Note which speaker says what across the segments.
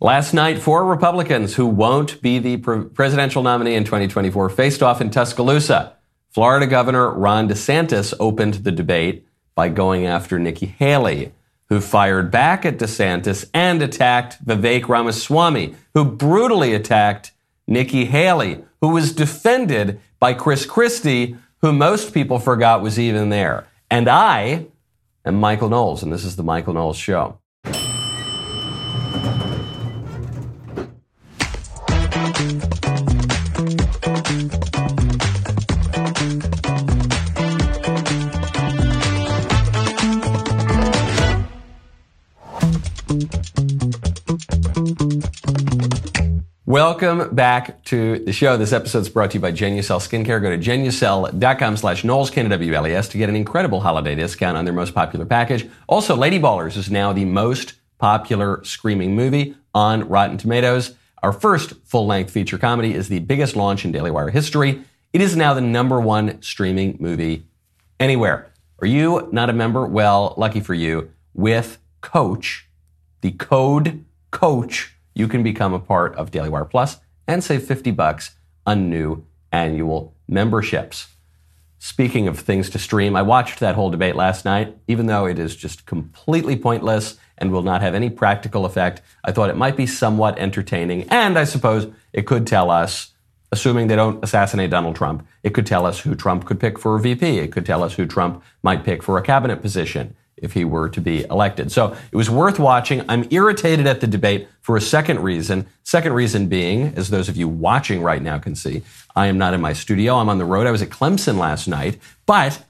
Speaker 1: Last night, four Republicans who won't be the presidential nominee in 2024 faced off in Tuscaloosa. Florida Governor Ron DeSantis opened the debate by going after Nikki Haley, who fired back at DeSantis and attacked Vivek Ramaswamy, who brutally attacked Nikki Haley, who was defended by Chris Christie, who most people forgot was even there. And I am Michael Knowles, and this is the Michael Knowles Show. Welcome back to the show. This episode is brought to you by Genucel Skincare. Go to genucel.com slash Knowles, to get an incredible holiday discount on their most popular package. Also, Lady Ballers is now the most popular screaming movie on Rotten Tomatoes. Our first full-length feature comedy is the biggest launch in Daily Wire history. It is now the number one streaming movie anywhere. Are you not a member? Well, lucky for you. With Coach, the code COACH, you can become a part of Daily Wire Plus and save 50 bucks on new annual memberships. Speaking of things to stream, I watched that whole debate last night. Even though it is just completely pointless and will not have any practical effect, I thought it might be somewhat entertaining. And I suppose it could tell us, assuming they don't assassinate Donald Trump, it could tell us who Trump could pick for a VP. It could tell us who Trump might pick for a cabinet position if he were to be elected. So it was worth watching. I'm irritated at the debate for a second reason. Second reason being, as those of you watching right now can see, I am not in my studio. I'm on the road. I was at Clemson last night, but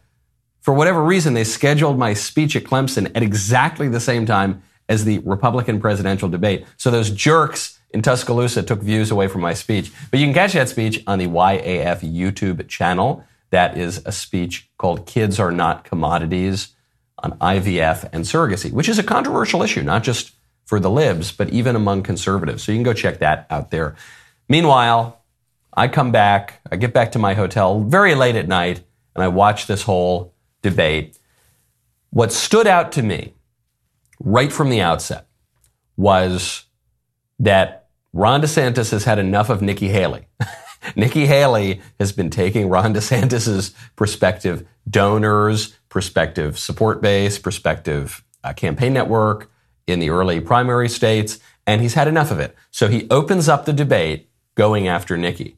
Speaker 1: for whatever reason, they scheduled my speech at Clemson at exactly the same time as the Republican presidential debate. So those jerks in Tuscaloosa took views away from my speech. But you can catch that speech on the YAF YouTube channel. That is a speech called Kids Are Not Commodities on IVF and surrogacy, which is a controversial issue, not just for the libs, but even among conservatives. So you can go check that out there. Meanwhile, I come back, I get back to my hotel very late at night, and I watch this whole debate. What stood out to me right from the outset was that Ron DeSantis has had enough of Nikki Haley. Nikki Haley has been taking Ron DeSantis's prospective donors, prospective support base, prospective uh, campaign network in the early primary states, and he's had enough of it. So he opens up the debate going after Nikki.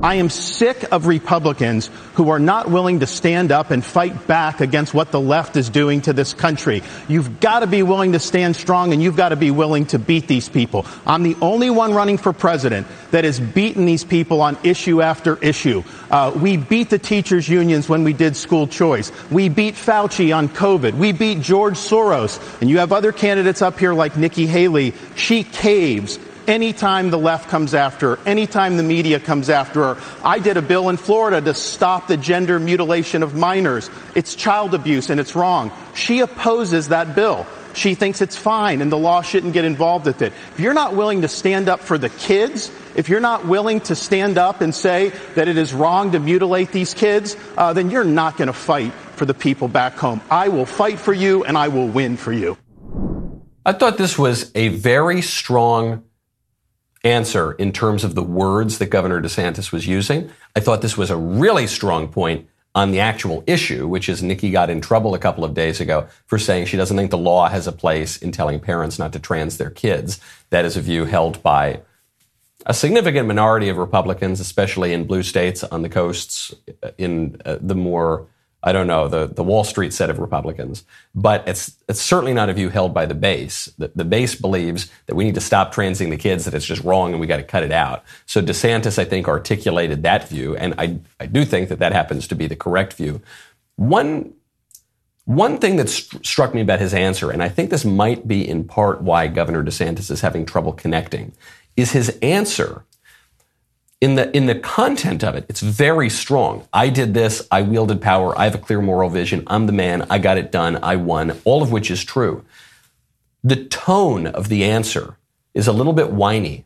Speaker 2: I am sick of Republicans who are not willing to stand up and fight back against what the left is doing to this country. You've got to be willing to stand strong and you've got to be willing to beat these people. I'm the only one running for president that has beaten these people on issue after issue. Uh, we beat the teachers unions when we did school choice. We beat Fauci on COVID. We beat George Soros. And you have other candidates up here like Nikki Haley. She caves anytime the left comes after her, anytime the media comes after her. I did a bill in Florida to stop the gender mutilation of minors. It's child abuse and it's wrong. She opposes that bill. She thinks it's fine and the law shouldn't get involved with it. If you're not willing to stand up for the kids, if you're not willing to stand up and say that it is wrong to mutilate these kids, uh, then you're not going to fight for the people back home. I will fight for you and I will win for you.
Speaker 1: I thought this was a very strong answer in terms of the words that Governor DeSantis was using. I thought this was a really strong point on the actual issue, which is Nikki got in trouble a couple of days ago for saying she doesn't think the law has a place in telling parents not to trans their kids. That is a view held by a significant minority of Republicans, especially in blue states on the coasts, in uh, the more I don't know, the, the Wall Street set of Republicans. But it's, it's certainly not a view held by the base. The, the base believes that we need to stop transing the kids, that it's just wrong and we got to cut it out. So DeSantis, I think, articulated that view. And I, I do think that that happens to be the correct view. One, one thing that st- struck me about his answer, and I think this might be in part why Governor DeSantis is having trouble connecting, is his answer in the in the content of it, it's very strong. I did this. I wielded power. I have a clear moral vision. I'm the man. I got it done. I won. All of which is true. The tone of the answer is a little bit whiny.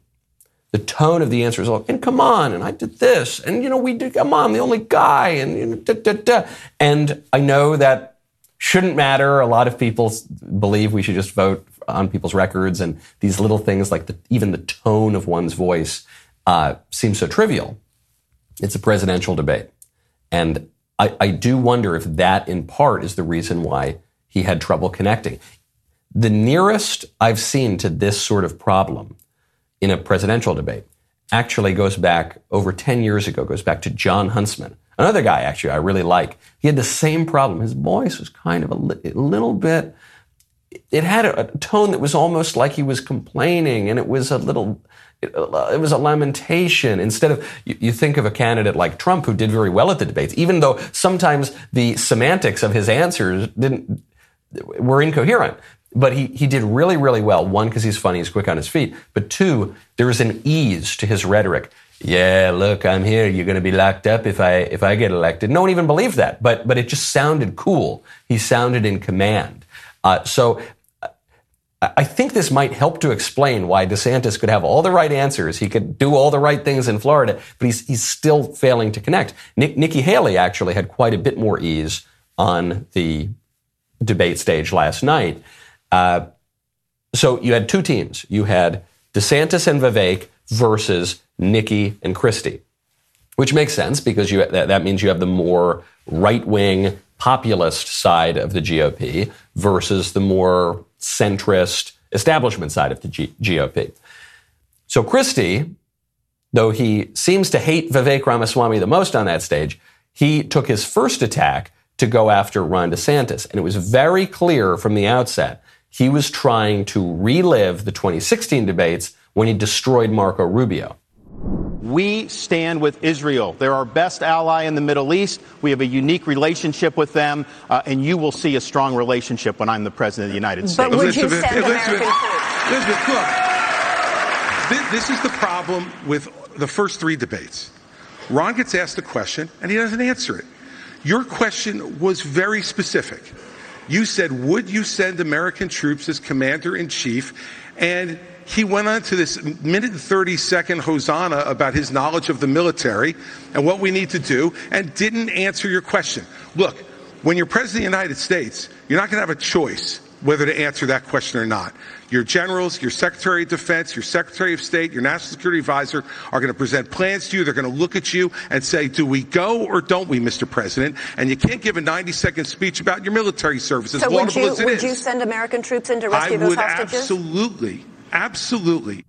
Speaker 1: The tone of the answer is like, and come on, and I did this, and you know, we did, come on, the only guy, and you know, da, da, da. and I know that shouldn't matter. A lot of people believe we should just vote on people's records and these little things like the, even the tone of one's voice uh, seems so trivial. It's a presidential debate. And I, I do wonder if that in part is the reason why he had trouble connecting. The nearest I've seen to this sort of problem in a presidential debate actually goes back over 10 years ago, goes back to Jon Huntsman. Another guy, actually, I really like. He had the same problem. His voice was kind of a, li- a little bit, it had a, a, tone that was almost like he was complaining, and it was a little, it, was a lamentation. Instead of, you, you, think of a candidate like Trump who did very well at the debates, even though sometimes the semantics of his answers didn't, were incoherent. But he, he did really, really well. One, because he's funny, he's quick on his feet. But two, there was an ease to his rhetoric. Yeah, look, I'm here. You're going to be locked up if I if I get elected. No one even believed that, but but it just sounded cool. He sounded in command. Uh, so I think this might help to explain why DeSantis could have all the right answers. He could do all the right things in Florida, but he's he's still failing to connect. Nick, Nikki Haley actually had quite a bit more ease on the debate stage last night. Uh, so you had two teams. You had DeSantis and Vivek versus Nikki and Christie, which makes sense because you, that, that means you have the more right wing populist side of the GOP versus the more centrist establishment side of the G- GOP. So Christie, though he seems to hate Vivek Ramaswamy the most on that stage, he took his first attack to go after Ron DeSantis. And it was very clear from the outset he was trying to relive the 2016 debates when he destroyed Marco Rubio.
Speaker 2: We stand with Israel. They're our best ally in the Middle East. We have a unique relationship with them, uh, and you will see a strong relationship when I'm the President of the United States.
Speaker 3: But would Elizabeth, you send Elizabeth, Elizabeth, Elizabeth, look, this is the problem with the first three debates. Ron gets asked a question, and he doesn't answer it. Your question was very specific. You said, Would you send American troops as commander in chief? And he went on to this minute and 30 second hosanna about his knowledge of the military and what we need to do and didn't answer your question. Look, when you're president of the United States, you're not going to have a choice whether to answer that question or not. Your generals, your Secretary of Defense, your Secretary of State, your National Security Advisor are going to present plans to you. They're going to look at you and say, do we go or don't we, Mr. President? And you can't give a 90 second speech about your military service, as so
Speaker 4: would you,
Speaker 3: as it
Speaker 4: would you send American troops in to rescue
Speaker 3: I
Speaker 4: those
Speaker 3: would
Speaker 4: hostages?
Speaker 3: Absolutely. Absolutely.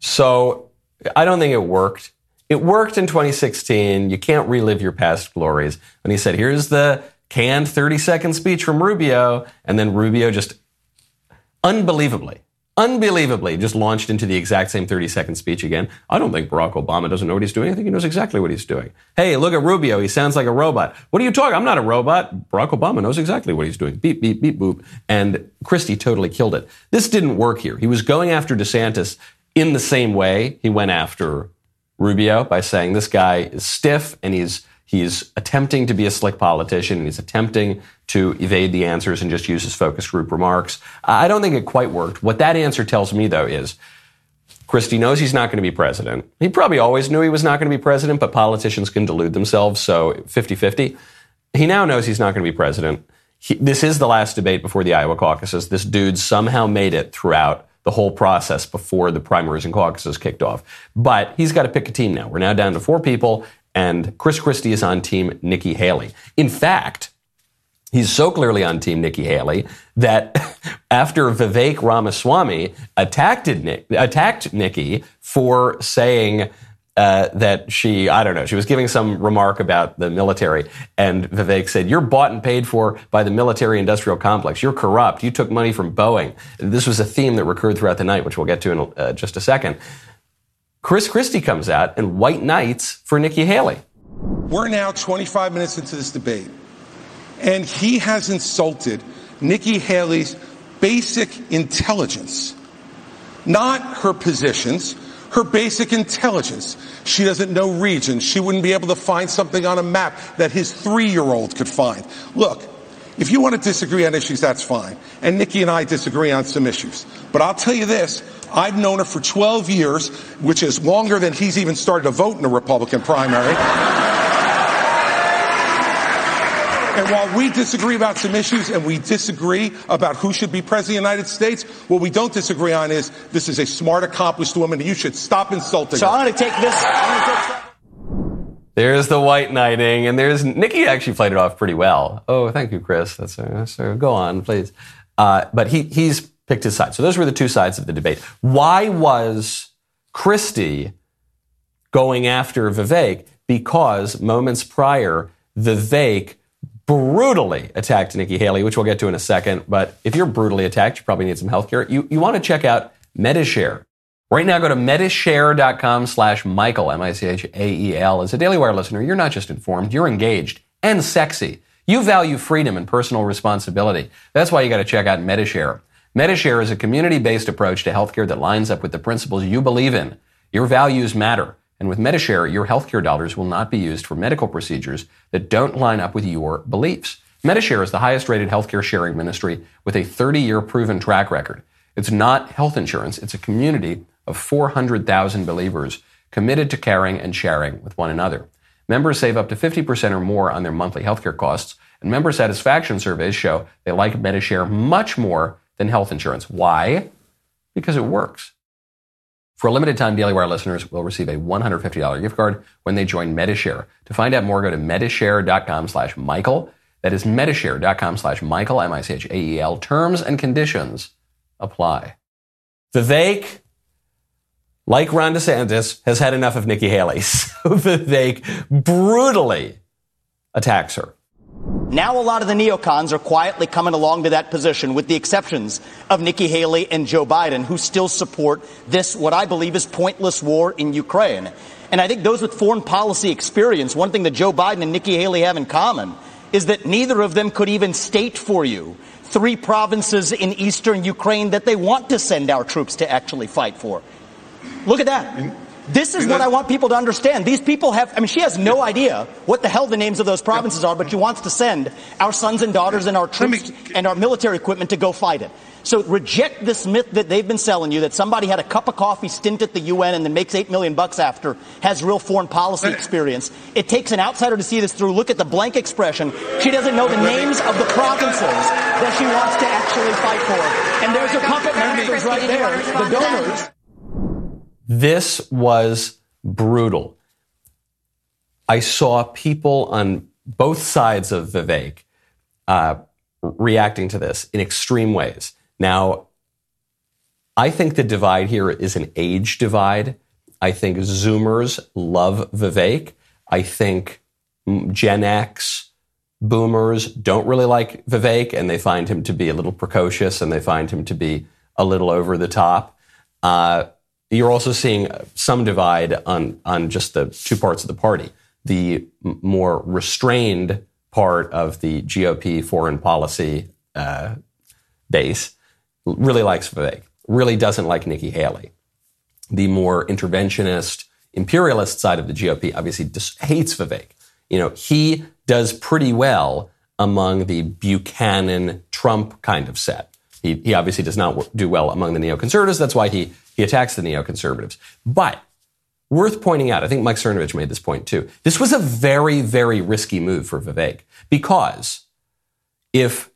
Speaker 1: So I don't think it worked. It worked in 2016. You can't relive your past glories. When he said, here's the canned 30 second speech from Rubio. And then Rubio just unbelievably, unbelievably just launched into the exact same 30 second speech again. I don't think Barack Obama doesn't know what he's doing. I think he knows exactly what he's doing. Hey, look at Rubio. He sounds like a robot. What are you talking? I'm not a robot. Barack Obama knows exactly what he's doing. Beep, beep, beep, boop. And Christie totally killed it. This didn't work here. He was going after DeSantis in the same way he went after Rubio by saying this guy is stiff and he's He's attempting to be a slick politician and he's attempting to evade the answers and just use his focus group remarks. I don't think it quite worked. What that answer tells me, though, is Christie knows he's not going to be president. He probably always knew he was not going to be president, but politicians can delude themselves, so 50 50. He now knows he's not going to be president. He, this is the last debate before the Iowa caucuses. This dude somehow made it throughout the whole process before the primaries and caucuses kicked off. But he's got to pick a team now. We're now down to four people, and Chris Christie is on team Nikki Haley. In fact, he's so clearly on team Nikki Haley that after Vivek Ramaswamy attacked, Nick, attacked Nikki for saying uh, that she, I don't know, she was giving some remark about the military, and Vivek said, You're bought and paid for by the military industrial complex. You're corrupt. You took money from Boeing. This was a theme that recurred throughout the night, which we'll get to in uh, just a second. Chris Christie comes out and white knights for Nikki Haley.
Speaker 3: We're now 25 minutes into this debate, and he has insulted Nikki Haley's basic intelligence, not her positions, her basic intelligence. She doesn't know regions. She wouldn't be able to find something on a map that his three year old could find. Look, if you want to disagree on issues, that's fine. And Nikki and I disagree on some issues. But I'll tell you this I've known her for 12 years, which is longer than he's even started to vote in a Republican primary. And while we disagree about some issues and we disagree about who should be president of the United States, what we don't disagree on is this is a smart, accomplished woman, and you should stop insulting
Speaker 4: so
Speaker 3: her.
Speaker 4: So I'm going to take this.
Speaker 1: There's the white knighting, and there's Nikki actually played it off pretty well. Oh, thank you, Chris. That's uh, so go on, please. Uh, but he he's picked his side. So those were the two sides of the debate. Why was Christie going after Vivek? Because moments prior, Vivek brutally attacked Nikki Haley, which we'll get to in a second. But if you're brutally attacked, you probably need some health care. You, you want to check out Medi-Share. Right now, go to Medi-Share.com slash Michael, M-I-C-H-A-E-L. As a Daily Wire listener, you're not just informed, you're engaged and sexy. You value freedom and personal responsibility. That's why you got to check out Medi-Share. Medi-Share is a community-based approach to healthcare that lines up with the principles you believe in. Your values matter. And with Medi-Share, your healthcare dollars will not be used for medical procedures that don't line up with your beliefs. Medi-Share is the highest rated healthcare sharing ministry with a 30 year proven track record. It's not health insurance, it's a community of 400,000 believers committed to caring and sharing with one another. Members save up to 50% or more on their monthly healthcare costs, and member satisfaction surveys show they like Medi-Share much more than health insurance. Why? Because it works. For a limited time, Daily Wire listeners will receive a $150 gift card when they join Medi-Share. To find out more, go to Medi-Share.com slash Michael. That is Medi-Share.com slash Michael, M-I-C-H-A-E-L. Terms and conditions apply. Vivek, like Ron DeSantis, has had enough of Nikki Haley. So Vivek brutally attacks her.
Speaker 4: Now, a lot of the neocons are quietly coming along to that position, with the exceptions of Nikki Haley and Joe Biden, who still support this, what I believe is pointless war in Ukraine. And I think those with foreign policy experience, one thing that Joe Biden and Nikki Haley have in common is that neither of them could even state for you three provinces in eastern Ukraine that they want to send our troops to actually fight for. Look at that. This is what I want people to understand. These people have, I mean, she has no idea what the hell the names of those provinces are, but she wants to send our sons and daughters and our troops and our military equipment to go fight it. So reject this myth that they've been selling you that somebody had a cup of coffee stint at the UN and then makes eight million bucks after has real foreign policy experience. It takes an outsider to see this through. Look at the blank expression. She doesn't know the names of the provinces that she wants to actually fight for. And there's her puppet masters right there, the donors.
Speaker 1: This was brutal. I saw people on both sides of Vivek uh, reacting to this in extreme ways. Now, I think the divide here is an age divide. I think Zoomers love Vivek. I think Gen X boomers don't really like Vivek and they find him to be a little precocious and they find him to be a little over the top. Uh, you're also seeing some divide on, on just the two parts of the party. The more restrained part of the GOP foreign policy uh, base really likes Vivek, really doesn't like Nikki Haley. The more interventionist, imperialist side of the GOP obviously dis- hates Vivek. You know, he does pretty well among the Buchanan Trump kind of set. He, he obviously does not do well among the neoconservatives. That's why he, he attacks the neoconservatives. But worth pointing out, I think Mike Cernovich made this point too. This was a very, very risky move for Vivek because if,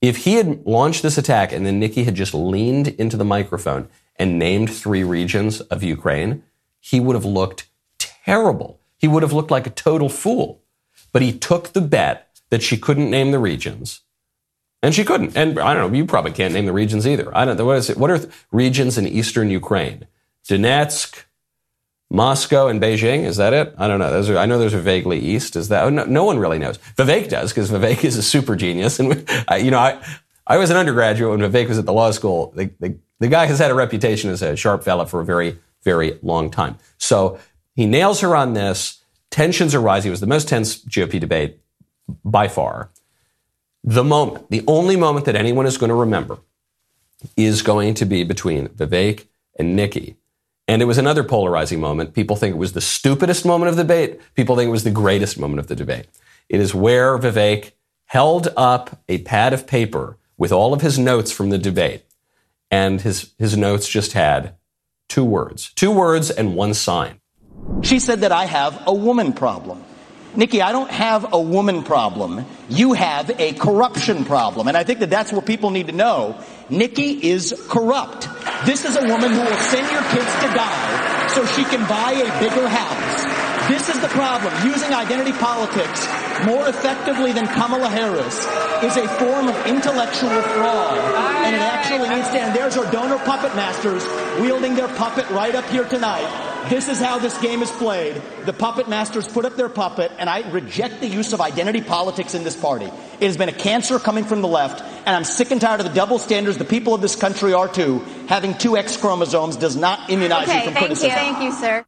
Speaker 1: if he had launched this attack and then Nikki had just leaned into the microphone and named three regions of Ukraine, he would have looked terrible. He would have looked like a total fool. But he took the bet that she couldn't name the regions. And she couldn't. And I don't know, you probably can't name the regions either. I don't know. What is it? What are regions in eastern Ukraine? Donetsk, Moscow, and Beijing? Is that it? I don't know. Those are, I know those are vaguely east. Is that, no, no one really knows. Vivek does, because Vivek is a super genius. And, I, you know, I, I was an undergraduate when Vivek was at the law school. The, the, the guy has had a reputation as a sharp fella for a very, very long time. So he nails her on this. Tensions are rising. It was the most tense GOP debate by far. The moment, the only moment that anyone is going to remember is going to be between Vivek and Nikki. And it was another polarizing moment. People think it was the stupidest moment of the debate. People think it was the greatest moment of the debate. It is where Vivek held up a pad of paper with all of his notes from the debate. And his, his notes just had two words, two words and one sign.
Speaker 4: She said that I have a woman problem. Nikki, I don't have a woman problem. You have a corruption problem. And I think that that's what people need to know. Nikki is corrupt. This is a woman who will send your kids to die so she can buy a bigger house. This is the problem. Using identity politics more effectively than Kamala Harris is a form of intellectual fraud. And it actually needs to, and there's our donor puppet masters wielding their puppet right up here tonight. This is how this game is played. The puppet masters put up their puppet, and I reject the use of identity politics in this party. It has been a cancer coming from the left, and I'm sick and tired of the double standards the people of this country are too. Having two X chromosomes does not immunize
Speaker 5: okay,
Speaker 4: you from
Speaker 5: thank
Speaker 4: criticism.
Speaker 5: You. Thank you, sir.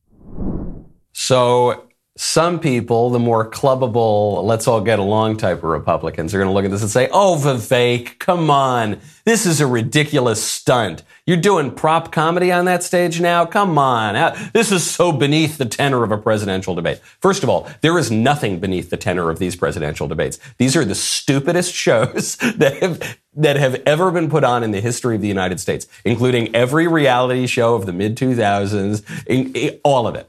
Speaker 1: So some people, the more clubbable, let's all get along type of Republicans, are going to look at this and say, oh, Vivek, come on. This is a ridiculous stunt. You're doing prop comedy on that stage now? Come on. Uh, this is so beneath the tenor of a presidential debate. First of all, there is nothing beneath the tenor of these presidential debates. These are the stupidest shows that have that have ever been put on in the history of the United States, including every reality show of the mid 2000s, all of it.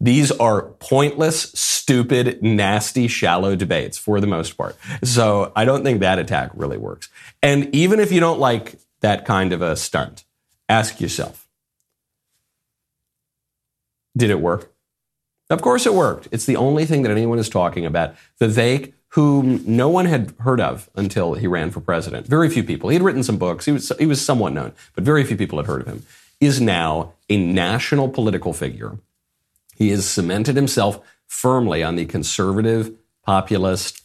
Speaker 1: These are pointless, stupid, nasty, shallow debates for the most part. So I don't think that attack really works. And even if you don't like that kind of a stunt, ask yourself, did it work? Of course it worked. It's the only thing that anyone is talking about. Vivek, whom no one had heard of until he ran for president. Very few people. He had written some books. He was, he was somewhat known, but very few people had heard of him. Is now a national political figure he has cemented himself firmly on the conservative, populist,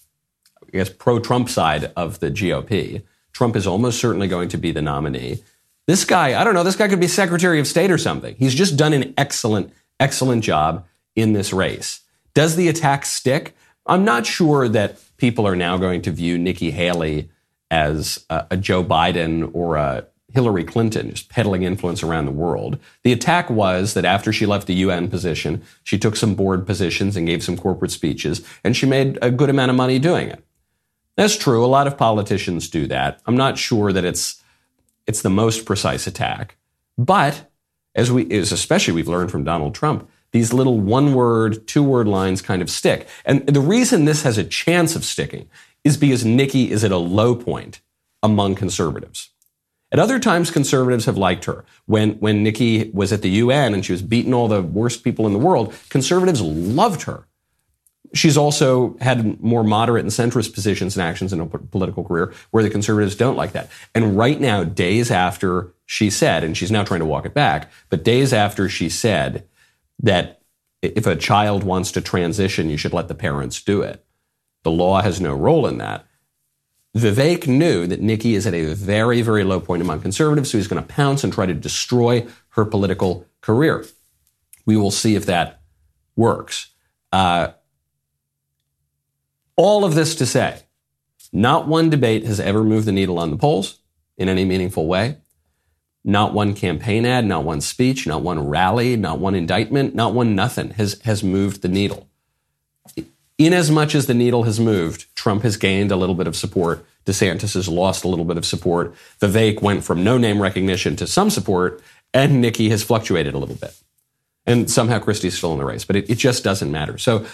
Speaker 1: I guess, pro Trump side of the GOP. Trump is almost certainly going to be the nominee. This guy, I don't know, this guy could be Secretary of State or something. He's just done an excellent, excellent job in this race. Does the attack stick? I'm not sure that people are now going to view Nikki Haley as a, a Joe Biden or a Hillary Clinton, just peddling influence around the world. The attack was that after she left the UN position, she took some board positions and gave some corporate speeches, and she made a good amount of money doing it. That's true. A lot of politicians do that. I'm not sure that it's it's the most precise attack, but as we as especially we've learned from Donald Trump, these little one word, two word lines kind of stick. And the reason this has a chance of sticking is because Nikki is at a low point among conservatives. At other times, conservatives have liked her. When, when Nikki was at the UN and she was beating all the worst people in the world, conservatives loved her. She's also had more moderate and centrist positions and actions in her political career where the conservatives don't like that. And right now, days after she said, and she's now trying to walk it back, but days after she said that if a child wants to transition, you should let the parents do it. The law has no role in that. Vivek knew that Nikki is at a very, very low point among conservatives, so he's going to pounce and try to destroy her political career. We will see if that works. Uh, all of this to say, not one debate has ever moved the needle on the polls in any meaningful way. Not one campaign ad, not one speech, not one rally, not one indictment, not one nothing has, has moved the needle in as much as the needle has moved, Trump has gained a little bit of support. DeSantis has lost a little bit of support. Vivek went from no name recognition to some support, and Nikki has fluctuated a little bit. And somehow Christie's still in the race, but it, it just doesn't matter. So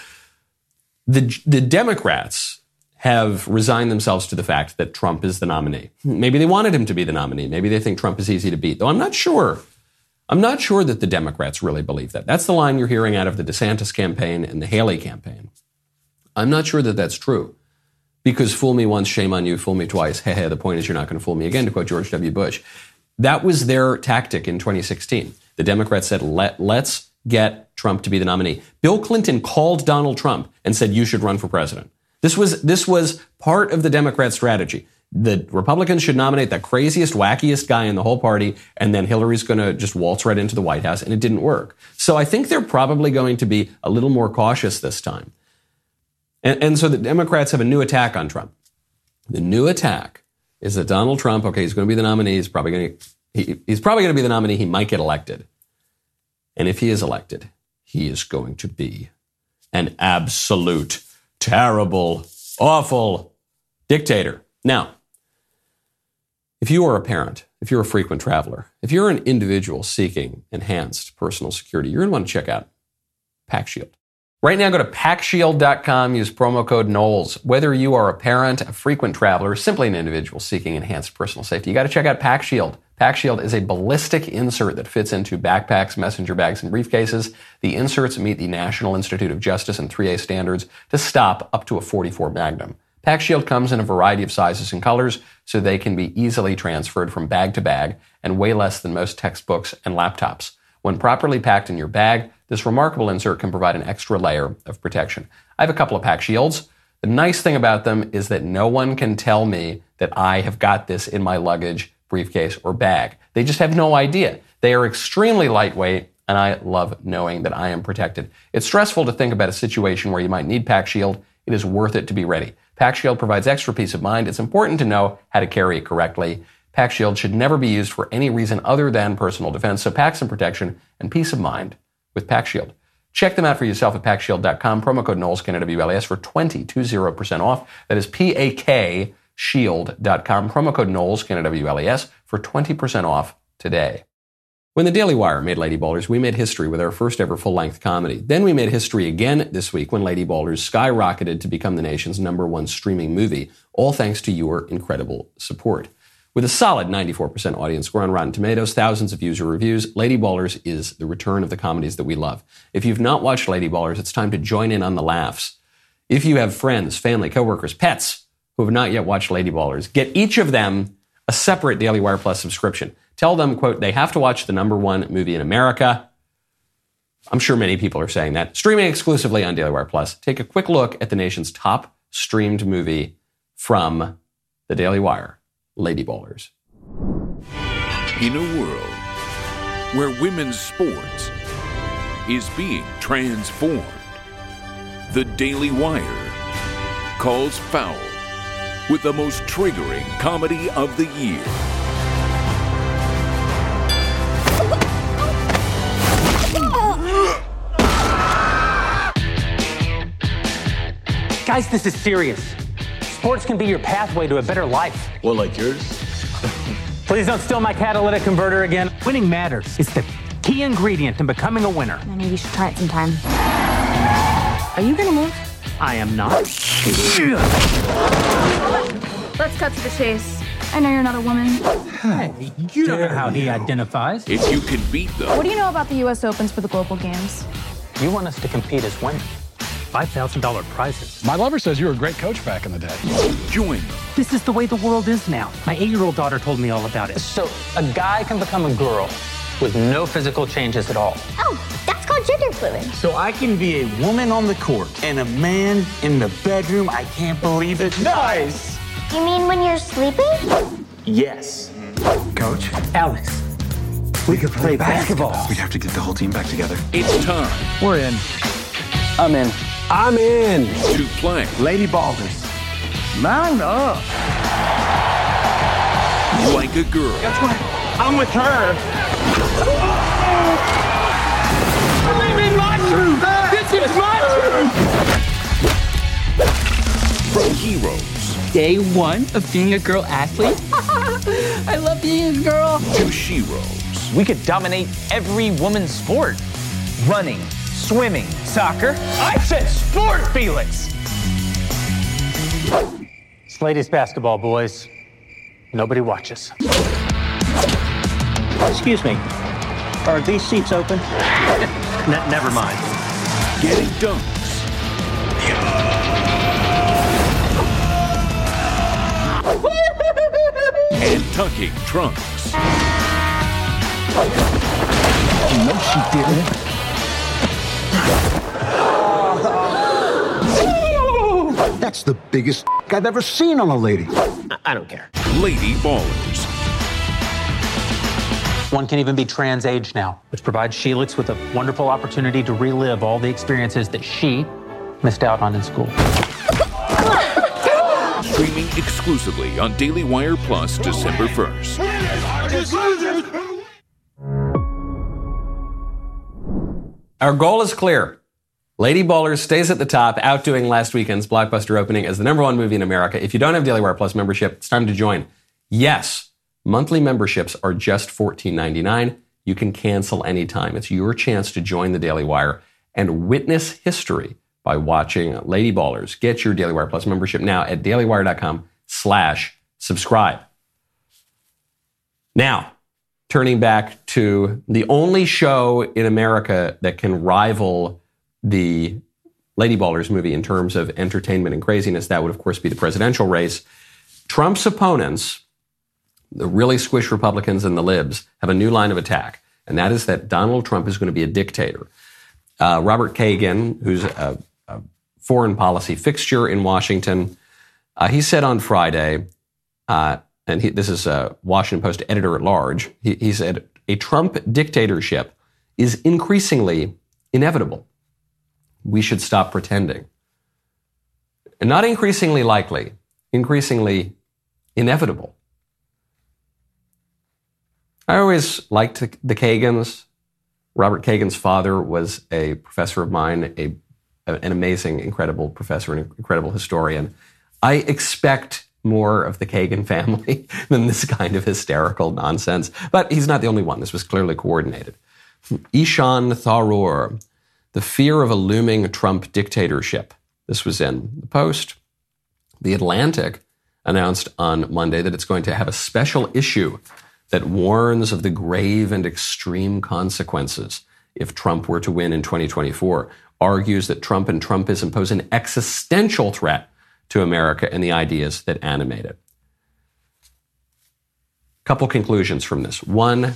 Speaker 1: the, the Democrats have resigned themselves to the fact that Trump is the nominee. Maybe they wanted him to be the nominee. Maybe they think Trump is easy to beat, though I'm not sure. I'm not sure that the Democrats really believe that. That's the line you're hearing out of the DeSantis campaign and the Haley campaign. I'm not sure that that's true. Because fool me once, shame on you, fool me twice. Hey, hey, the point is you're not going to fool me again, to quote George W. Bush. That was their tactic in 2016. The Democrats said, Let, let's get Trump to be the nominee. Bill Clinton called Donald Trump and said, you should run for president. This was, this was part of the Democrat strategy. The Republicans should nominate the craziest, wackiest guy in the whole party, and then Hillary's going to just waltz right into the White House, and it didn't work. So I think they're probably going to be a little more cautious this time. And, and so the Democrats have a new attack on Trump. The new attack is that Donald Trump, okay, he's going to be the nominee. He's probably going to, he, he's probably going to be the nominee. He might get elected. And if he is elected, he is going to be an absolute, terrible, awful dictator. Now, if you are a parent, if you're a frequent traveler, if you're an individual seeking enhanced personal security, you're going to want to check out PakShield. Right now, go to pakshield.com, use promo code Knowles. Whether you are a parent, a frequent traveler, or simply an individual seeking enhanced personal safety, you got to check out PakShield. PakShield is a ballistic insert that fits into backpacks, messenger bags, and briefcases. The inserts meet the National Institute of Justice and 3A standards to stop up to a 44 Magnum. PakShield comes in a variety of sizes and colors, so they can be easily transferred from bag to bag and weigh less than most textbooks and laptops. When properly packed in your bag, this remarkable insert can provide an extra layer of protection. I have a couple of pack shields. The nice thing about them is that no one can tell me that I have got this in my luggage, briefcase, or bag. They just have no idea. They are extremely lightweight, and I love knowing that I am protected. It's stressful to think about a situation where you might need PakShield. It is worth it to be ready. PakShield provides extra peace of mind. It's important to know how to carry it correctly. PakShield should never be used for any reason other than personal defense, so pack some protection and peace of mind with PakShield. Check them out for yourself at pakshield.com. Promo code Knowles, WLAS for 2020% off. That is P-A-K shield.com. Promo code Knowles, WLAS for 20% off today. When the Daily Wire made Lady Ballers, we made history with our first ever full length comedy. Then we made history again this week when Lady Ballers skyrocketed to become the nation's number one streaming movie, all thanks to your incredible support. With a solid 94% audience score on Rotten Tomatoes, thousands of user reviews, Lady Ballers is the return of the comedies that we love. If you've not watched Lady Ballers, it's time to join in on the laughs. If you have friends, family, coworkers, pets who have not yet watched Lady Ballers, get each of them a separate Daily Wire Plus subscription. Tell them, quote, they have to watch the number one movie in America. I'm sure many people are saying that. Streaming exclusively on Daily Wire Plus. Take a quick look at the nation's top streamed movie from the Daily Wire. Lady Ballers.
Speaker 5: In a world where women's sports is being transformed, the Daily Wire calls foul with the most triggering comedy of the year.
Speaker 6: Guys, this is serious. Sports can be your pathway to a better life.
Speaker 7: Well, like yours?
Speaker 6: Please don't steal my catalytic converter again. Winning matters. It's the key ingredient in becoming a winner.
Speaker 8: Maybe you should try it sometime. Are you gonna move?
Speaker 6: I am not.
Speaker 8: Let's cut to the chase. I know you're not a woman.
Speaker 6: Hey, you don't know how he identifies.
Speaker 5: If you can beat them,
Speaker 8: What do you know about the U.S. Opens for the Global Games?
Speaker 6: You want us to compete as women. $5,000 prizes.
Speaker 7: My lover says you were a great coach back in the day.
Speaker 5: join them.
Speaker 6: This is the way the world is now. My eight year old daughter told me all about it. So, a guy can become a girl with no physical changes at all.
Speaker 8: Oh, that's called gender fluid.
Speaker 9: So I can be a woman on the court and a man in the bedroom. I can't believe it. Nice.
Speaker 8: You mean when you're sleeping?
Speaker 9: Yes.
Speaker 7: Coach,
Speaker 6: Alex,
Speaker 9: We could play basketball.
Speaker 7: we'd have to get the whole team back together.
Speaker 5: It's time
Speaker 9: We're in. I'm in.
Speaker 7: I'm in.
Speaker 5: to play
Speaker 9: Lady Ballers. Mount up.
Speaker 5: like a girl.
Speaker 9: I'm with her. Believe in my truth. This is my truth.
Speaker 5: From heroes
Speaker 10: day one of being a girl athlete. I love being a girl.
Speaker 5: to sheroes.
Speaker 11: We could dominate every woman's sport. Running, swimming, soccer. I said sport, Felix!
Speaker 6: it's ladies basketball, boys. Nobody watches.
Speaker 9: Excuse me. Are these seats open?
Speaker 6: Ne- never mind.
Speaker 5: Getting dunks. and tucking trunks.
Speaker 9: No, she didn't.
Speaker 12: That's the biggest I've ever seen on a lady.
Speaker 11: I don't care.
Speaker 5: Lady Ballers.
Speaker 6: One can even be trans age now, which provides Sheelix with a wonderful opportunity to relive all the experiences that she missed out on in school.
Speaker 5: Streaming exclusively on Daily Wire Plus December 1st.
Speaker 1: Our goal is clear. Lady Ballers stays at the top, outdoing last weekend's blockbuster opening as the number one movie in America. If you don't have Daily Wire Plus membership, it's time to join. Yes, monthly memberships are just $14.99. You can cancel anytime. It's your chance to join the Daily Wire and witness history by watching Lady Ballers. Get your Daily Wire Plus membership now at dailywire.com slash subscribe. Now, turning back to the only show in America that can rival the Lady Ballers movie in terms of entertainment and craziness, that would, of course, be the presidential race. Trump's opponents, the really squish Republicans and the libs, have a new line of attack, and that is that Donald Trump is going to be a dictator. Uh, Robert Kagan, who's a, a, foreign policy fixture in Washington, uh, he said on Friday, uh, and he, this is a Washington Post editor at large, he, he said, a Trump dictatorship is increasingly inevitable. We should stop pretending. And not increasingly likely, increasingly inevitable. I always liked the Kagans. Robert Kagan's father was a professor of mine, a, an amazing, incredible professor, an incredible historian. I expect more of the Kagan family than this kind of hysterical nonsense. But he's not the only one. This was clearly coordinated. Ishan Tharoor, the fear of a looming Trump dictatorship. This was in the Post. The Atlantic announced on Monday that it's going to have a special issue that warns of the grave and extreme consequences if Trump were to win in 2024, argues that Trump and Trumpism pose an existential threat to America and the ideas that animate it. Couple conclusions from this. One,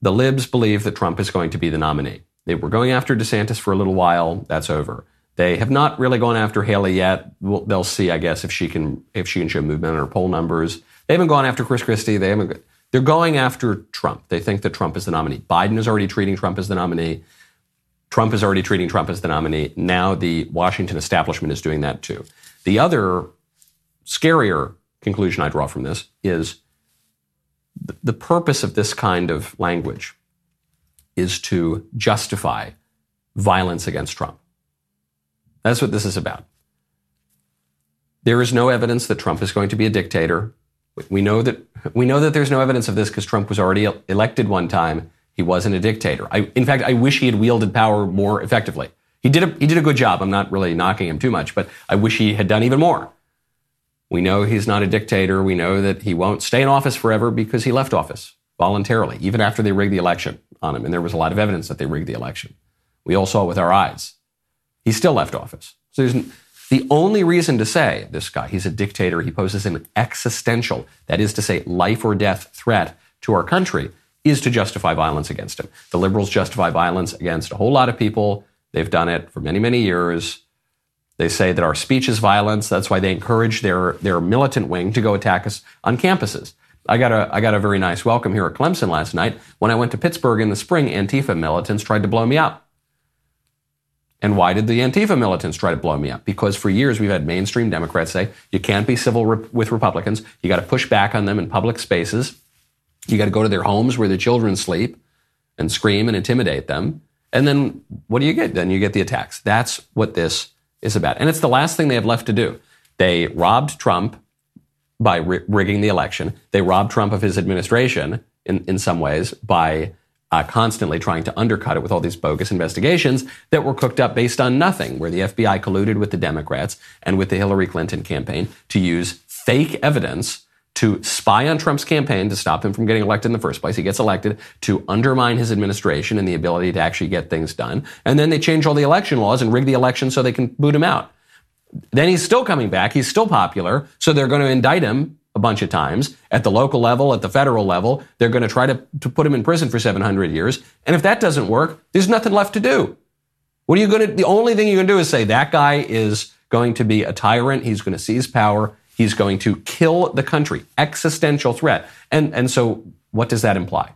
Speaker 1: the libs believe that Trump is going to be the nominee. They were going after DeSantis for a little while. That's over. They have not really gone after Haley yet. they'll see, I guess, if she can if she can show movement on her poll numbers. They haven't gone after Chris Christie. They haven't. They're going after Trump. They think that Trump is the nominee. Biden is already treating Trump as the nominee. Trump is already treating Trump as the nominee. Now the Washington establishment is doing that too. The other scarier conclusion I draw from this is the purpose of this kind of language is to justify violence against Trump. That's what this is about. There is no evidence that Trump is going to be a dictator. We know that we know that there's no evidence of this because Trump was already elected one time. He wasn't a dictator. I, in fact, I wish he had wielded power more effectively. He did a, he did a good job. I'm not really knocking him too much, but I wish he had done even more. We know he's not a dictator. We know that he won't stay in office forever because he left office voluntarily, even after they rigged the election on him. And there was a lot of evidence that they rigged the election. We all saw it with our eyes. He still left office. So there's the only reason to say this guy, he's a dictator, he poses an existential, that is to say, life or death threat to our country, is to justify violence against him. The liberals justify violence against a whole lot of people. They've done it for many, many years. They say that our speech is violence. That's why they encourage their, their militant wing to go attack us on campuses. I got, a, I got a very nice welcome here at Clemson last night. When I went to Pittsburgh in the spring, Antifa militants tried to blow me up. And why did the Antifa militants try to blow me up? Because for years we've had mainstream Democrats say you can't be civil re- with Republicans. You got to push back on them in public spaces. You got to go to their homes where their children sleep and scream and intimidate them. And then what do you get? Then you get the attacks. That's what this is about. And it's the last thing they have left to do. They robbed Trump by rigging the election. They robbed Trump of his administration in, in some ways by uh, constantly trying to undercut it with all these bogus investigations that were cooked up based on nothing, where the FBI colluded with the Democrats and with the Hillary Clinton campaign to use fake evidence to spy on Trump's campaign to stop him from getting elected in the first place. He gets elected to undermine his administration and the ability to actually get things done. And then they change all the election laws and rig the election so they can boot him out. Then he's still coming back. He's still popular. So they're going to indict him a bunch of times at the local level, at the federal level. They're going to try to, to put him in prison for 700 years. And if that doesn't work, there's nothing left to do. What are you going to, the only thing you're going to do is say that guy is going to be a tyrant. He's going to seize power. He's going to kill the country. Existential threat. And, and so what does that imply?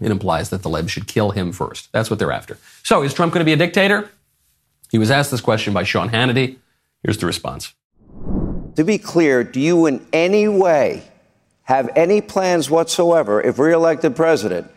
Speaker 1: It implies that the libs should kill him first. That's what they're after. So is Trump going to be a dictator? He was asked this question by Sean Hannity. Here's the response.
Speaker 13: To be clear, do you in any way have any plans whatsoever, if reelected president,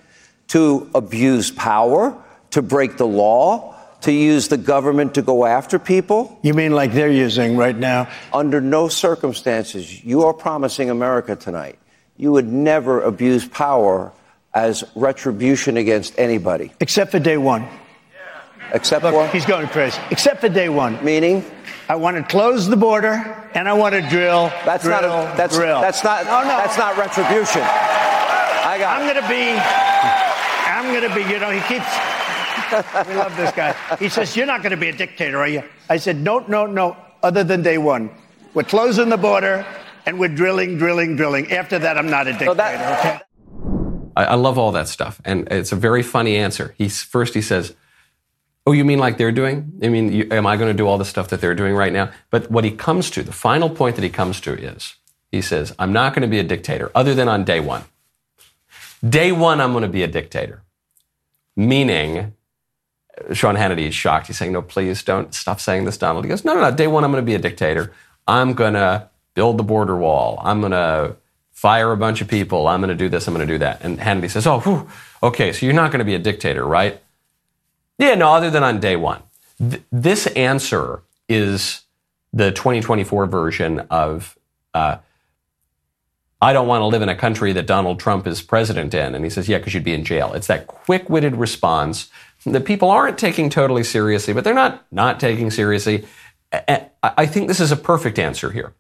Speaker 13: to abuse power, to break the law, to use the government to go after people?
Speaker 14: You mean like they're using right now?
Speaker 13: Under no circumstances, you are promising America tonight you would never abuse power as retribution against anybody.
Speaker 14: Except for day one.
Speaker 13: Except
Speaker 14: Look,
Speaker 13: what?
Speaker 14: he's going crazy. Except for day one.
Speaker 13: Meaning?
Speaker 14: I want to close the border and I want to drill.
Speaker 13: That's
Speaker 14: drill,
Speaker 13: not a, that's
Speaker 14: drill.
Speaker 13: that's not
Speaker 14: No, no.
Speaker 13: that's not retribution. I got
Speaker 14: I'm
Speaker 13: it.
Speaker 14: going to be. I'm going to be. You know, he keeps. We love this guy. He says, "You're not going to be a dictator, are you?" I said, "No, no, no. Other than day one, we're closing the border and we're drilling, drilling, drilling. After that, I'm not a dictator." okay?
Speaker 1: I, I love all that stuff, and it's a very funny answer. He's first he says, "Oh, you mean like they're doing? I mean, you, am I going to do all the stuff that they're doing right now?" But what he comes to, the final point that he comes to is, he says, "I'm not going to be a dictator, other than on day one. Day one, I'm going to be a dictator." Meaning, Sean Hannity is shocked. He's saying, "No, please don't stop saying this, Donald." He goes, "No, no, no. Day one, I'm going to be a dictator. I'm going to build the border wall. I'm going to fire a bunch of people. I'm going to do this. I'm going to do that." And Hannity says, "Oh, whew, okay. So you're not going to be a dictator, right?" Yeah, no. Other than on day one, Th- this answer is the 2024 version of. Uh, I don't want to live in a country that Donald Trump is president in. And he says, yeah, because you'd be in jail. It's that quick witted response that people aren't taking totally seriously, but they're not not taking seriously. I think this is a perfect answer here.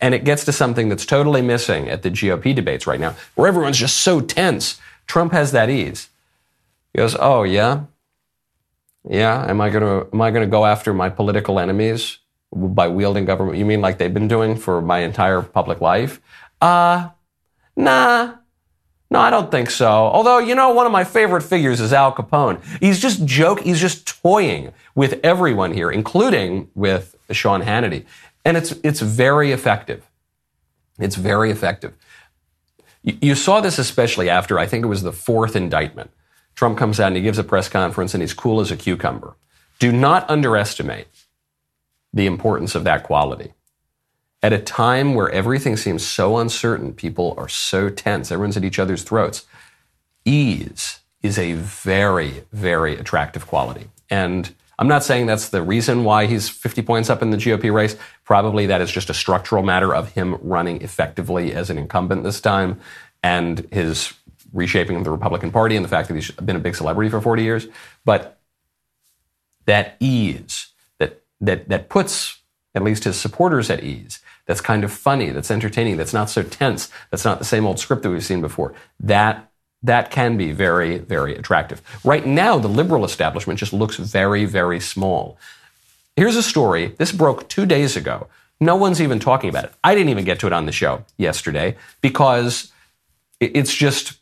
Speaker 1: And it gets to something that's totally missing at the GOP debates right now, where everyone's just so tense. Trump has that ease. He goes, oh, yeah? Yeah, am I to am I to go after my political enemies by wielding government? You mean like they've been doing for my entire public life? Uh, nah. No, I don't think so. Although, you know, one of my favorite figures is Al Capone. He's just joke, he's just toying with everyone here, including with Sean Hannity. And it's it's very effective. It's very effective. You, you saw this especially after I think it was the fourth indictment. Trump comes out and he gives a press conference and he's cool as a cucumber. Do not underestimate the importance of that quality. At a time where everything seems so uncertain, people are so tense, everyone's at each other's throats, ease is a very, very attractive quality. And I'm not saying that's the reason why he's 50 points up in the GOP race. Probably that is just a structural matter of him running effectively as an incumbent this time and his reshaping of the Republican Party and the fact that he's been a big celebrity for 40 years. But that ease that, that, that puts at least his supporters at ease, that's kind of funny, that's entertaining, that's not so tense, that's not the same old script that we've seen before, that that can be very, very attractive. Right now, the liberal establishment just looks very, very small. Here's a story. This broke two days ago. No one's even talking about it. I didn't even get to it on the show yesterday because it's just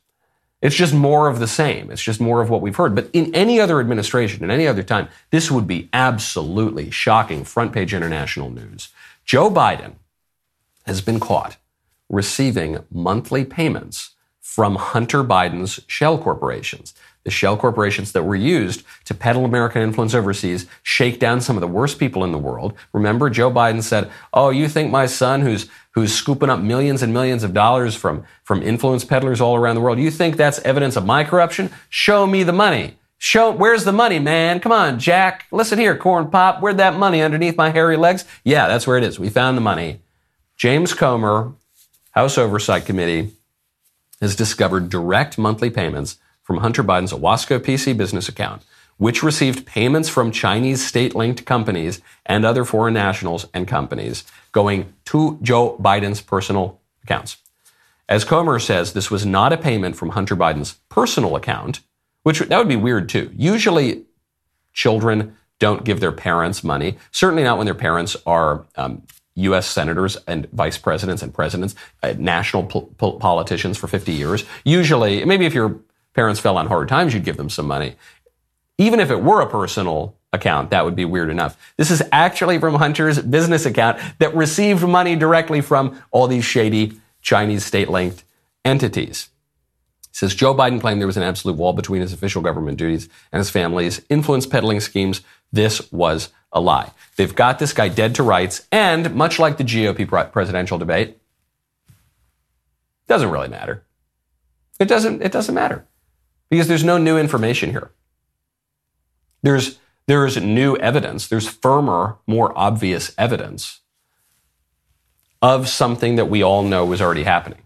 Speaker 1: it's just more of the same. It's just more of what we've heard. But in any other administration, in any other time, this would be absolutely shocking front page international news. Joe Biden has been caught receiving monthly payments from Hunter Biden's shell corporations. The shell corporations that were used to peddle American influence overseas, shake down some of the worst people in the world. Remember, Joe Biden said, Oh, you think my son who's who's scooping up millions and millions of dollars from, from influence peddlers all around the world, you think that's evidence of my corruption? Show me the money. Show where's the money, man? Come on, Jack. Listen here, corn pop. Where'd that money underneath my hairy legs? Yeah, that's where it is. We found the money. James Comer, House Oversight Committee, has discovered direct monthly payments from Hunter Biden's Owasco PC business account, which received payments from Chinese state linked companies and other foreign nationals and companies going to Joe Biden's personal accounts. As Comer says, this was not a payment from Hunter Biden's personal account, which that would be weird too. Usually, children don't give their parents money, certainly not when their parents are um, U.S. senators and vice presidents and presidents, uh, national po- po- politicians for 50 years. Usually, maybe if your parents fell on hard times, you'd give them some money. Even if it were a personal account, that would be weird enough. This is actually from Hunter's business account that received money directly from all these shady Chinese state linked entities. It says Joe Biden claimed there was an absolute wall between his official government duties and his family's influence peddling schemes. This was a lie. They've got this guy dead to rights, and much like the GOP presidential debate, doesn't really matter. It doesn't. It doesn't matter because there's no new information here. There's there's new evidence. There's firmer, more obvious evidence of something that we all know was already happening.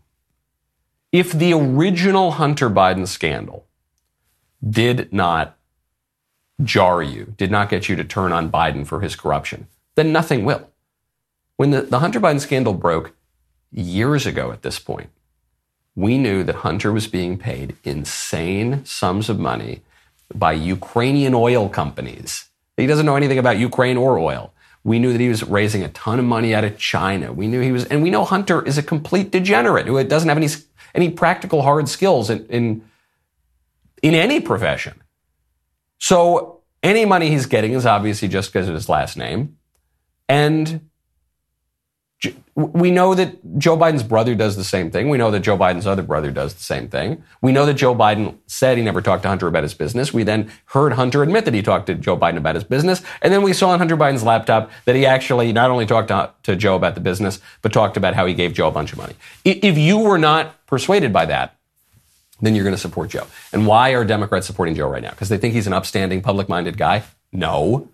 Speaker 1: If the original Hunter Biden scandal did not jar you, did not get you to turn on Biden for his corruption, then nothing will. When the, the Hunter Biden scandal broke years ago at this point, we knew that Hunter was being paid insane sums of money by Ukrainian oil companies. He doesn't know anything about Ukraine or oil. We knew that he was raising a ton of money out of China. We knew he was, and we know Hunter is a complete degenerate who doesn't have any any practical hard skills in in, in any profession. So any money he's getting is obviously just because of his last name, and we know that Joe Biden's brother does the same thing. We know that Joe Biden's other brother does the same thing. We know that Joe Biden said he never talked to Hunter about his business. We then heard Hunter admit that he talked to Joe Biden about his business. And then we saw on Hunter Biden's laptop that he actually not only talked to, to Joe about the business, but talked about how he gave Joe a bunch of money. If you were not persuaded by that, then you're going to support Joe. And why are Democrats supporting Joe right now? Because they think he's an upstanding, public minded guy? No.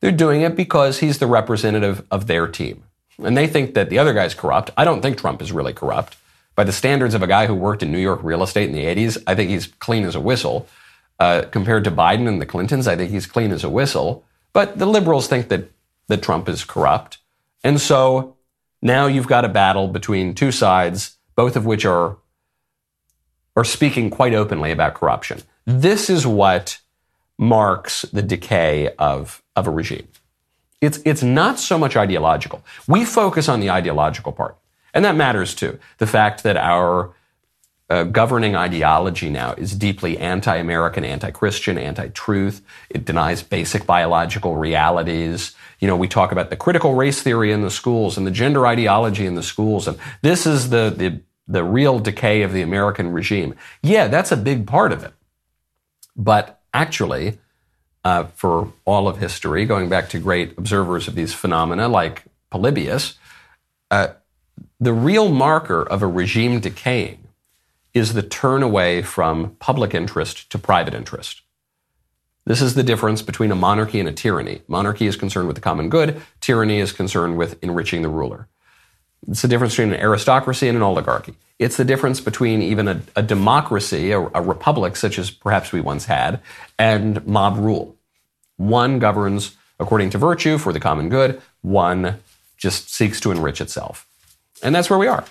Speaker 1: They're doing it because he's the representative of their team. And they think that the other guy's corrupt. I don't think Trump is really corrupt. By the standards of a guy who worked in New York real estate in the 80s, I think he's clean as a whistle. Uh, compared to Biden and the Clintons, I think he's clean as a whistle. But the liberals think that, that Trump is corrupt. And so now you've got a battle between two sides, both of which are, are speaking quite openly about corruption. This is what marks the decay of, of a regime. It's, it's not so much ideological. We focus on the ideological part. And that matters too. The fact that our uh, governing ideology now is deeply anti American, anti Christian, anti truth. It denies basic biological realities. You know, we talk about the critical race theory in the schools and the gender ideology in the schools. And this is the, the, the real decay of the American regime. Yeah, that's a big part of it. But actually, uh, for all of history, going back to great observers of these phenomena like Polybius, uh, the real marker of a regime decaying is the turn away from public interest to private interest. This is the difference between a monarchy and a tyranny. Monarchy is concerned with the common good, tyranny is concerned with enriching the ruler. It's the difference between an aristocracy and an oligarchy. It's the difference between even a, a democracy, a, a republic such as perhaps we once had, and mob rule. One governs according to virtue for the common good, one just seeks to enrich itself. And that's where we are.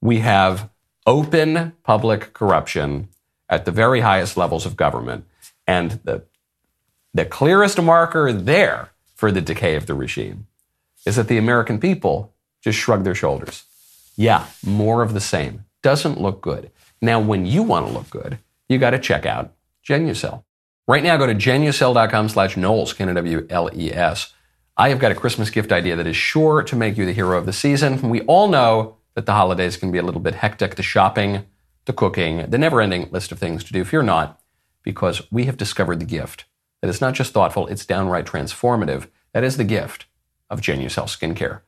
Speaker 1: We have open public corruption at the very highest levels of government. And the, the clearest marker there for the decay of the regime is that the American people just shrug their shoulders. Yeah, more of the same. Doesn't look good. Now, when you want to look good, you got to check out Genucel. Right now, go to genucel.com slash Knowles, K-N-W-L-E-S. I have got a Christmas gift idea that is sure to make you the hero of the season. We all know that the holidays can be a little bit hectic, the shopping, the cooking, the never-ending list of things to do. Fear not, because we have discovered the gift that is not just thoughtful, it's downright transformative. That is the gift of Genucel skincare.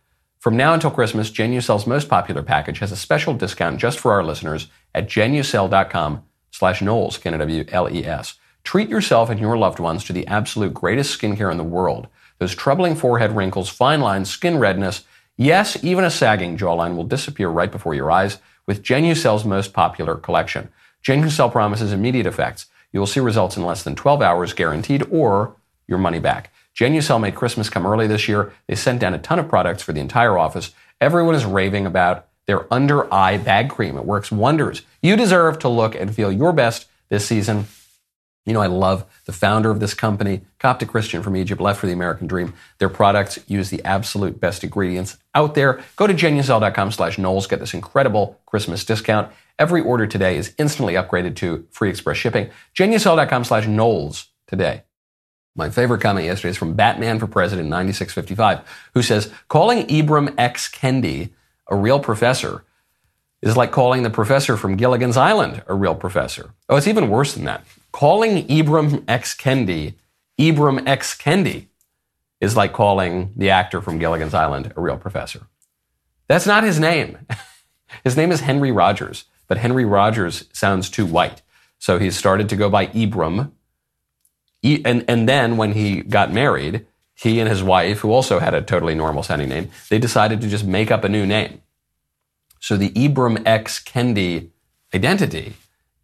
Speaker 1: From now until Christmas, Genucel's most popular package has a special discount just for our listeners at genucel.com slash Knowles, K-N-W-L-E-S. Treat yourself and your loved ones to the absolute greatest skincare in the world. Those troubling forehead wrinkles, fine lines, skin redness, yes, even a sagging jawline will disappear right before your eyes with Genucel's most popular collection. Genucel promises immediate effects. You will see results in less than 12 hours guaranteed or your money back. Genucel made Christmas come early this year. They sent down a ton of products for the entire office. Everyone is raving about their under eye bag cream. It works wonders. You deserve to look and feel your best this season. You know, I love the founder of this company, Coptic Christian from Egypt, left for the American dream. Their products use the absolute best ingredients out there. Go to genucel.com slash Knowles. Get this incredible Christmas discount. Every order today is instantly upgraded to free express shipping. genucel.com slash Knowles today. My favorite comment yesterday is from Batman for President 9655, who says, calling Ibram X. Kendi a real professor is like calling the professor from Gilligan's Island a real professor. Oh, it's even worse than that. Calling Ibram X. Kendi Ibram X. Kendi is like calling the actor from Gilligan's Island a real professor. That's not his name. his name is Henry Rogers, but Henry Rogers sounds too white. So he's started to go by Ibram and, and then when he got married, he and his wife, who also had a totally normal sounding name, they decided to just make up a new name. So the Ibram X. Kendi identity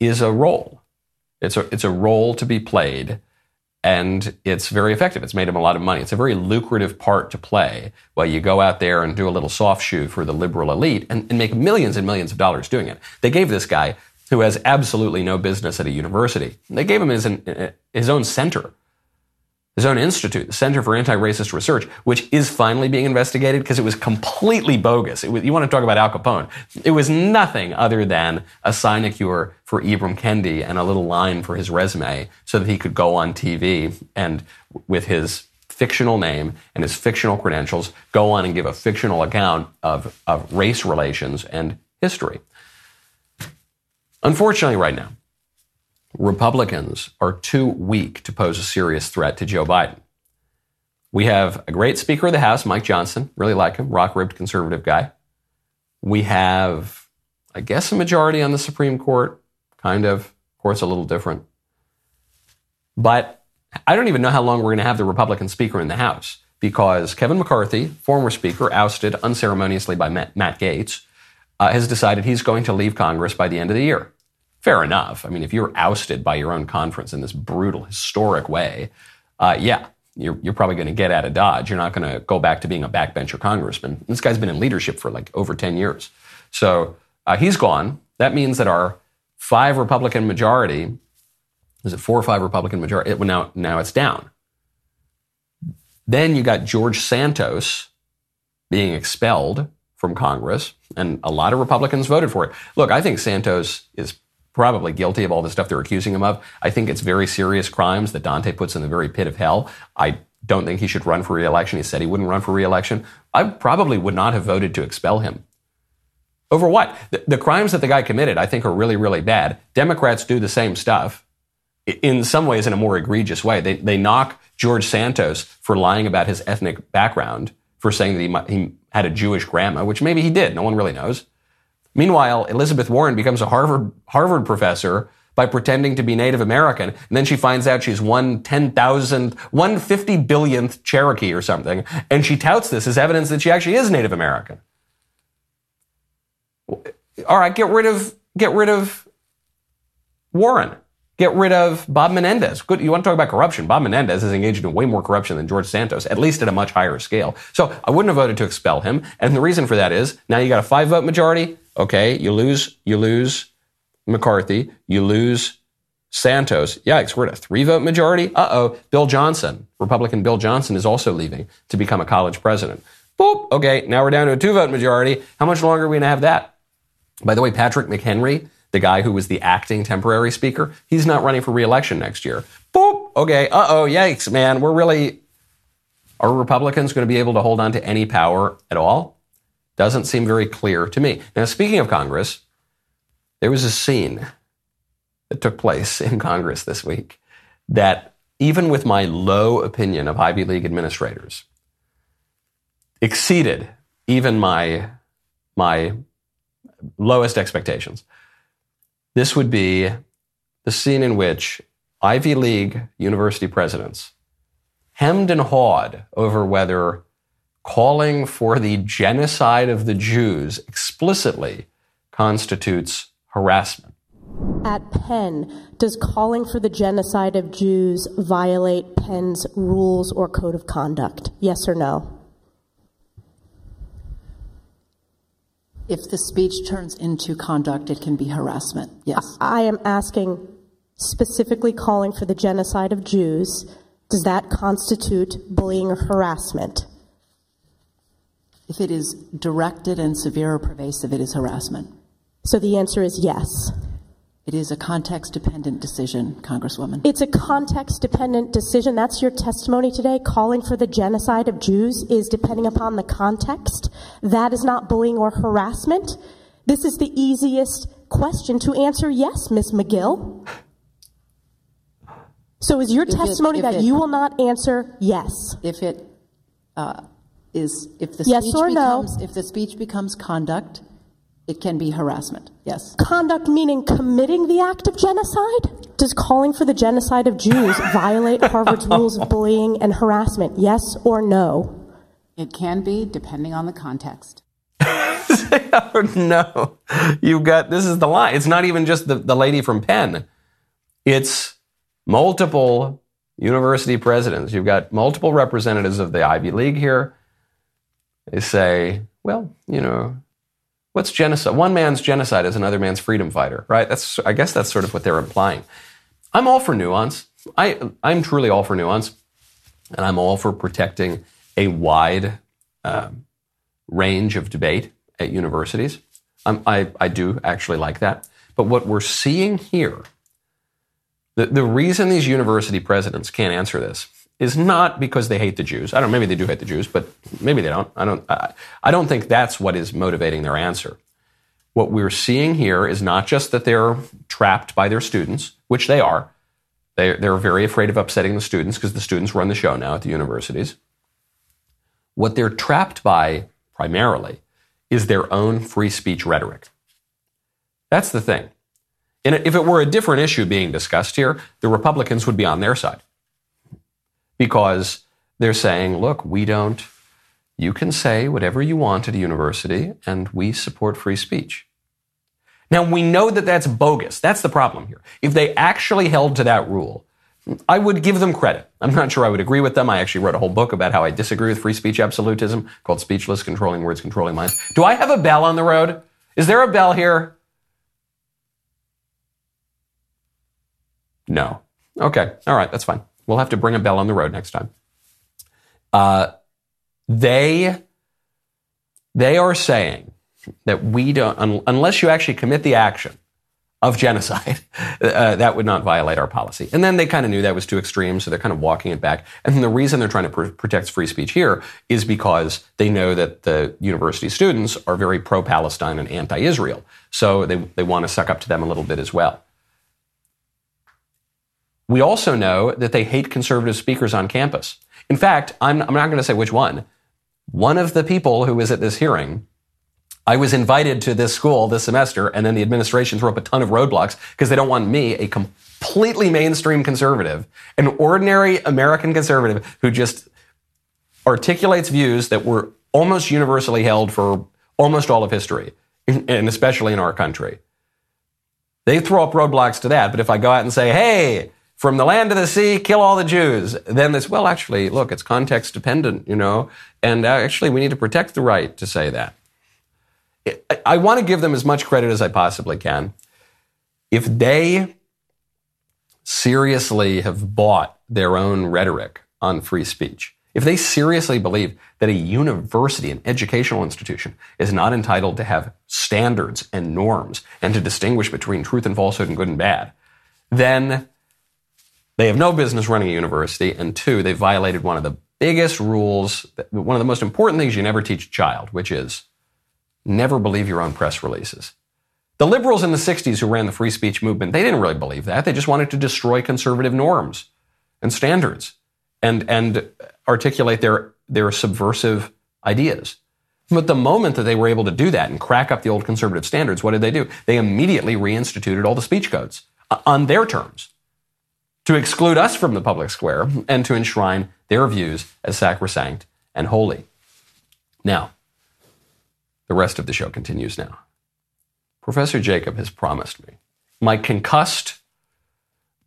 Speaker 1: is a role. It's a, it's a role to be played and it's very effective. It's made him a lot of money. It's a very lucrative part to play while you go out there and do a little soft shoe for the liberal elite and, and make millions and millions of dollars doing it. They gave this guy, who has absolutely no business at a university, they gave him his, his own center his own institute, the Center for Anti-Racist Research, which is finally being investigated because it was completely bogus. Was, you want to talk about Al Capone? It was nothing other than a sinecure for Ibram Kendi and a little line for his resume so that he could go on TV and with his fictional name and his fictional credentials go on and give a fictional account of, of race relations and history. Unfortunately, right now, Republicans are too weak to pose a serious threat to Joe Biden. We have a great Speaker of the House, Mike Johnson, really like him, rock ribbed conservative guy. We have, I guess, a majority on the Supreme Court, kind of. Of course, a little different. But I don't even know how long we're going to have the Republican Speaker in the House because Kevin McCarthy, former Speaker, ousted unceremoniously by Matt, Gaetz, uh, has decided he's going to leave Congress by the end of the year fair enough. I mean, if you're ousted by your own conference in this brutal, historic way, uh, yeah, you're, you're probably going to get out of Dodge. You're not going to go back to being a backbencher congressman. This guy's been in leadership for like over 10 years. So uh, he's gone. That means that our five Republican majority, is it four or five Republican majority? It, now, now it's down. Then you got George Santos being expelled from Congress, and a lot of Republicans voted for it. Look, I think Santos is probably guilty of all the stuff they're accusing him of. I think it's very serious crimes that Dante puts in the very pit of hell. I don't think he should run for reelection. He said he wouldn't run for reelection. I probably would not have voted to expel him. Over what? The, the crimes that the guy committed, I think, are really, really bad. Democrats do the same stuff in some ways in a more egregious way. They, they knock George Santos for lying about his ethnic background, for saying that he, he had a Jewish grandma, which maybe he did. No one really knows. Meanwhile, Elizabeth Warren becomes a Harvard, Harvard professor by pretending to be Native American. And then she finds out she's one 10,000, one 50 billionth Cherokee or something. And she touts this as evidence that she actually is Native American. All right, get rid of, get rid of Warren. Get rid of Bob Menendez. Good. You want to talk about corruption? Bob Menendez is engaged in way more corruption than George Santos, at least at a much higher scale. So I wouldn't have voted to expel him. And the reason for that is now you got a five vote majority. Okay, you lose, you lose McCarthy, you lose Santos. Yikes, we're at a three vote majority. Uh oh, Bill Johnson, Republican Bill Johnson, is also leaving to become a college president. Boop. Okay, now we're down to a two vote majority. How much longer are we going to have that? By the way, Patrick McHenry, the guy who was the acting temporary speaker, he's not running for reelection next year. Boop. Okay, uh oh, yikes, man. We're really. Are Republicans going to be able to hold on to any power at all? Doesn't seem very clear to me. Now, speaking of Congress, there was a scene that took place in Congress this week that, even with my low opinion of Ivy League administrators, exceeded even my, my lowest expectations. This would be the scene in which Ivy League university presidents hemmed and hawed over whether calling for the genocide of the Jews explicitly constitutes harassment.
Speaker 15: At Penn, does calling for the genocide of Jews violate Penn's rules or code of conduct? Yes or no?
Speaker 16: If the speech turns into conduct, it can be harassment. Yes.
Speaker 15: I am asking specifically calling for the genocide of Jews. Does that constitute bullying or harassment?
Speaker 16: If it is directed and severe or pervasive, it is harassment.
Speaker 15: So the answer is yes.
Speaker 16: It is a context dependent decision, Congresswoman.
Speaker 15: It's a context dependent decision. That's your testimony today. Calling for the genocide of Jews is depending upon the context. That is not bullying or harassment. This is the easiest question to answer yes, Ms. Magill. So is your if testimony it, that it, you will not answer yes?
Speaker 16: If it uh, is if the
Speaker 15: yes
Speaker 16: speech
Speaker 15: or
Speaker 16: becomes
Speaker 15: no?
Speaker 16: if the speech becomes conduct, it can be harassment. Yes.
Speaker 15: Conduct meaning committing the act of genocide? Does calling for the genocide of Jews violate Harvard's rules of bullying and harassment? Yes or no?
Speaker 16: It can be, depending on the context.
Speaker 1: oh, no. You've got this is the line. It's not even just the, the lady from Penn. It's multiple university presidents. You've got multiple representatives of the Ivy League here. They say, well, you know, what's genocide? One man's genocide is another man's freedom fighter, right? That's, I guess that's sort of what they're implying. I'm all for nuance. I, I'm truly all for nuance, and I'm all for protecting a wide um, range of debate at universities. I'm, I, I do actually like that. But what we're seeing here, the, the reason these university presidents can't answer this is not because they hate the Jews. I don't. Maybe they do hate the Jews, but maybe they don't. I don't. I, I don't think that's what is motivating their answer. What we're seeing here is not just that they're trapped by their students, which they are. They, they're very afraid of upsetting the students because the students run the show now at the universities. What they're trapped by primarily is their own free speech rhetoric. That's the thing. And if it were a different issue being discussed here, the Republicans would be on their side. Because they're saying, look, we don't, you can say whatever you want at a university, and we support free speech. Now, we know that that's bogus. That's the problem here. If they actually held to that rule, I would give them credit. I'm not sure I would agree with them. I actually wrote a whole book about how I disagree with free speech absolutism called Speechless Controlling Words, Controlling Minds. Do I have a bell on the road? Is there a bell here? No. Okay. All right. That's fine. We'll have to bring a bell on the road next time. Uh, they, they are saying that we don't, un- unless you actually commit the action of genocide, uh, that would not violate our policy. And then they kind of knew that was too extreme, so they're kind of walking it back. And the reason they're trying to pr- protect free speech here is because they know that the university students are very pro Palestine and anti Israel. So they, they want to suck up to them a little bit as well. We also know that they hate conservative speakers on campus. In fact, I'm, I'm not going to say which one. One of the people who was at this hearing I was invited to this school this semester, and then the administration threw up a ton of roadblocks because they don't want me, a completely mainstream conservative, an ordinary American conservative who just articulates views that were almost universally held for almost all of history, and especially in our country. They throw up roadblocks to that, but if I go out and say, hey, from the land to the sea, kill all the Jews. Then this, well, actually, look, it's context dependent, you know, and uh, actually we need to protect the right to say that. I want to give them as much credit as I possibly can. If they seriously have bought their own rhetoric on free speech, if they seriously believe that a university, an educational institution, is not entitled to have standards and norms and to distinguish between truth and falsehood and good and bad, then they have no business running a university. And two, they violated one of the biggest rules, one of the most important things you never teach a child, which is never believe your own press releases. The liberals in the 60s who ran the free speech movement, they didn't really believe that. They just wanted to destroy conservative norms and standards and, and articulate their, their subversive ideas. But the moment that they were able to do that and crack up the old conservative standards, what did they do? They immediately reinstituted all the speech codes uh, on their terms to exclude us from the public square and to enshrine their views as sacrosanct and holy. Now, the rest of the show continues now. Professor Jacob has promised me, my concussed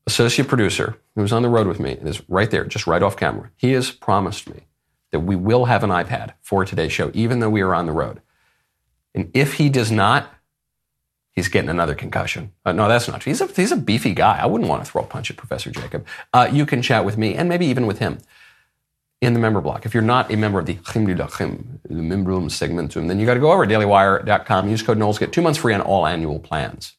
Speaker 1: associate producer, who's on the road with me and is right there, just right off camera, he has promised me that we will have an iPad for today's show, even though we are on the road. And if he does not, he's getting another concussion. Uh, no, that's not true. He's a, he's a beefy guy. I wouldn't want to throw a punch at Professor Jacob. Uh, you can chat with me and maybe even with him in the member block. If you're not a member of the Chimri the Membrum Segmentum, then you got to go over to dailywire.com, use code Knowles, get two months free on all annual plans.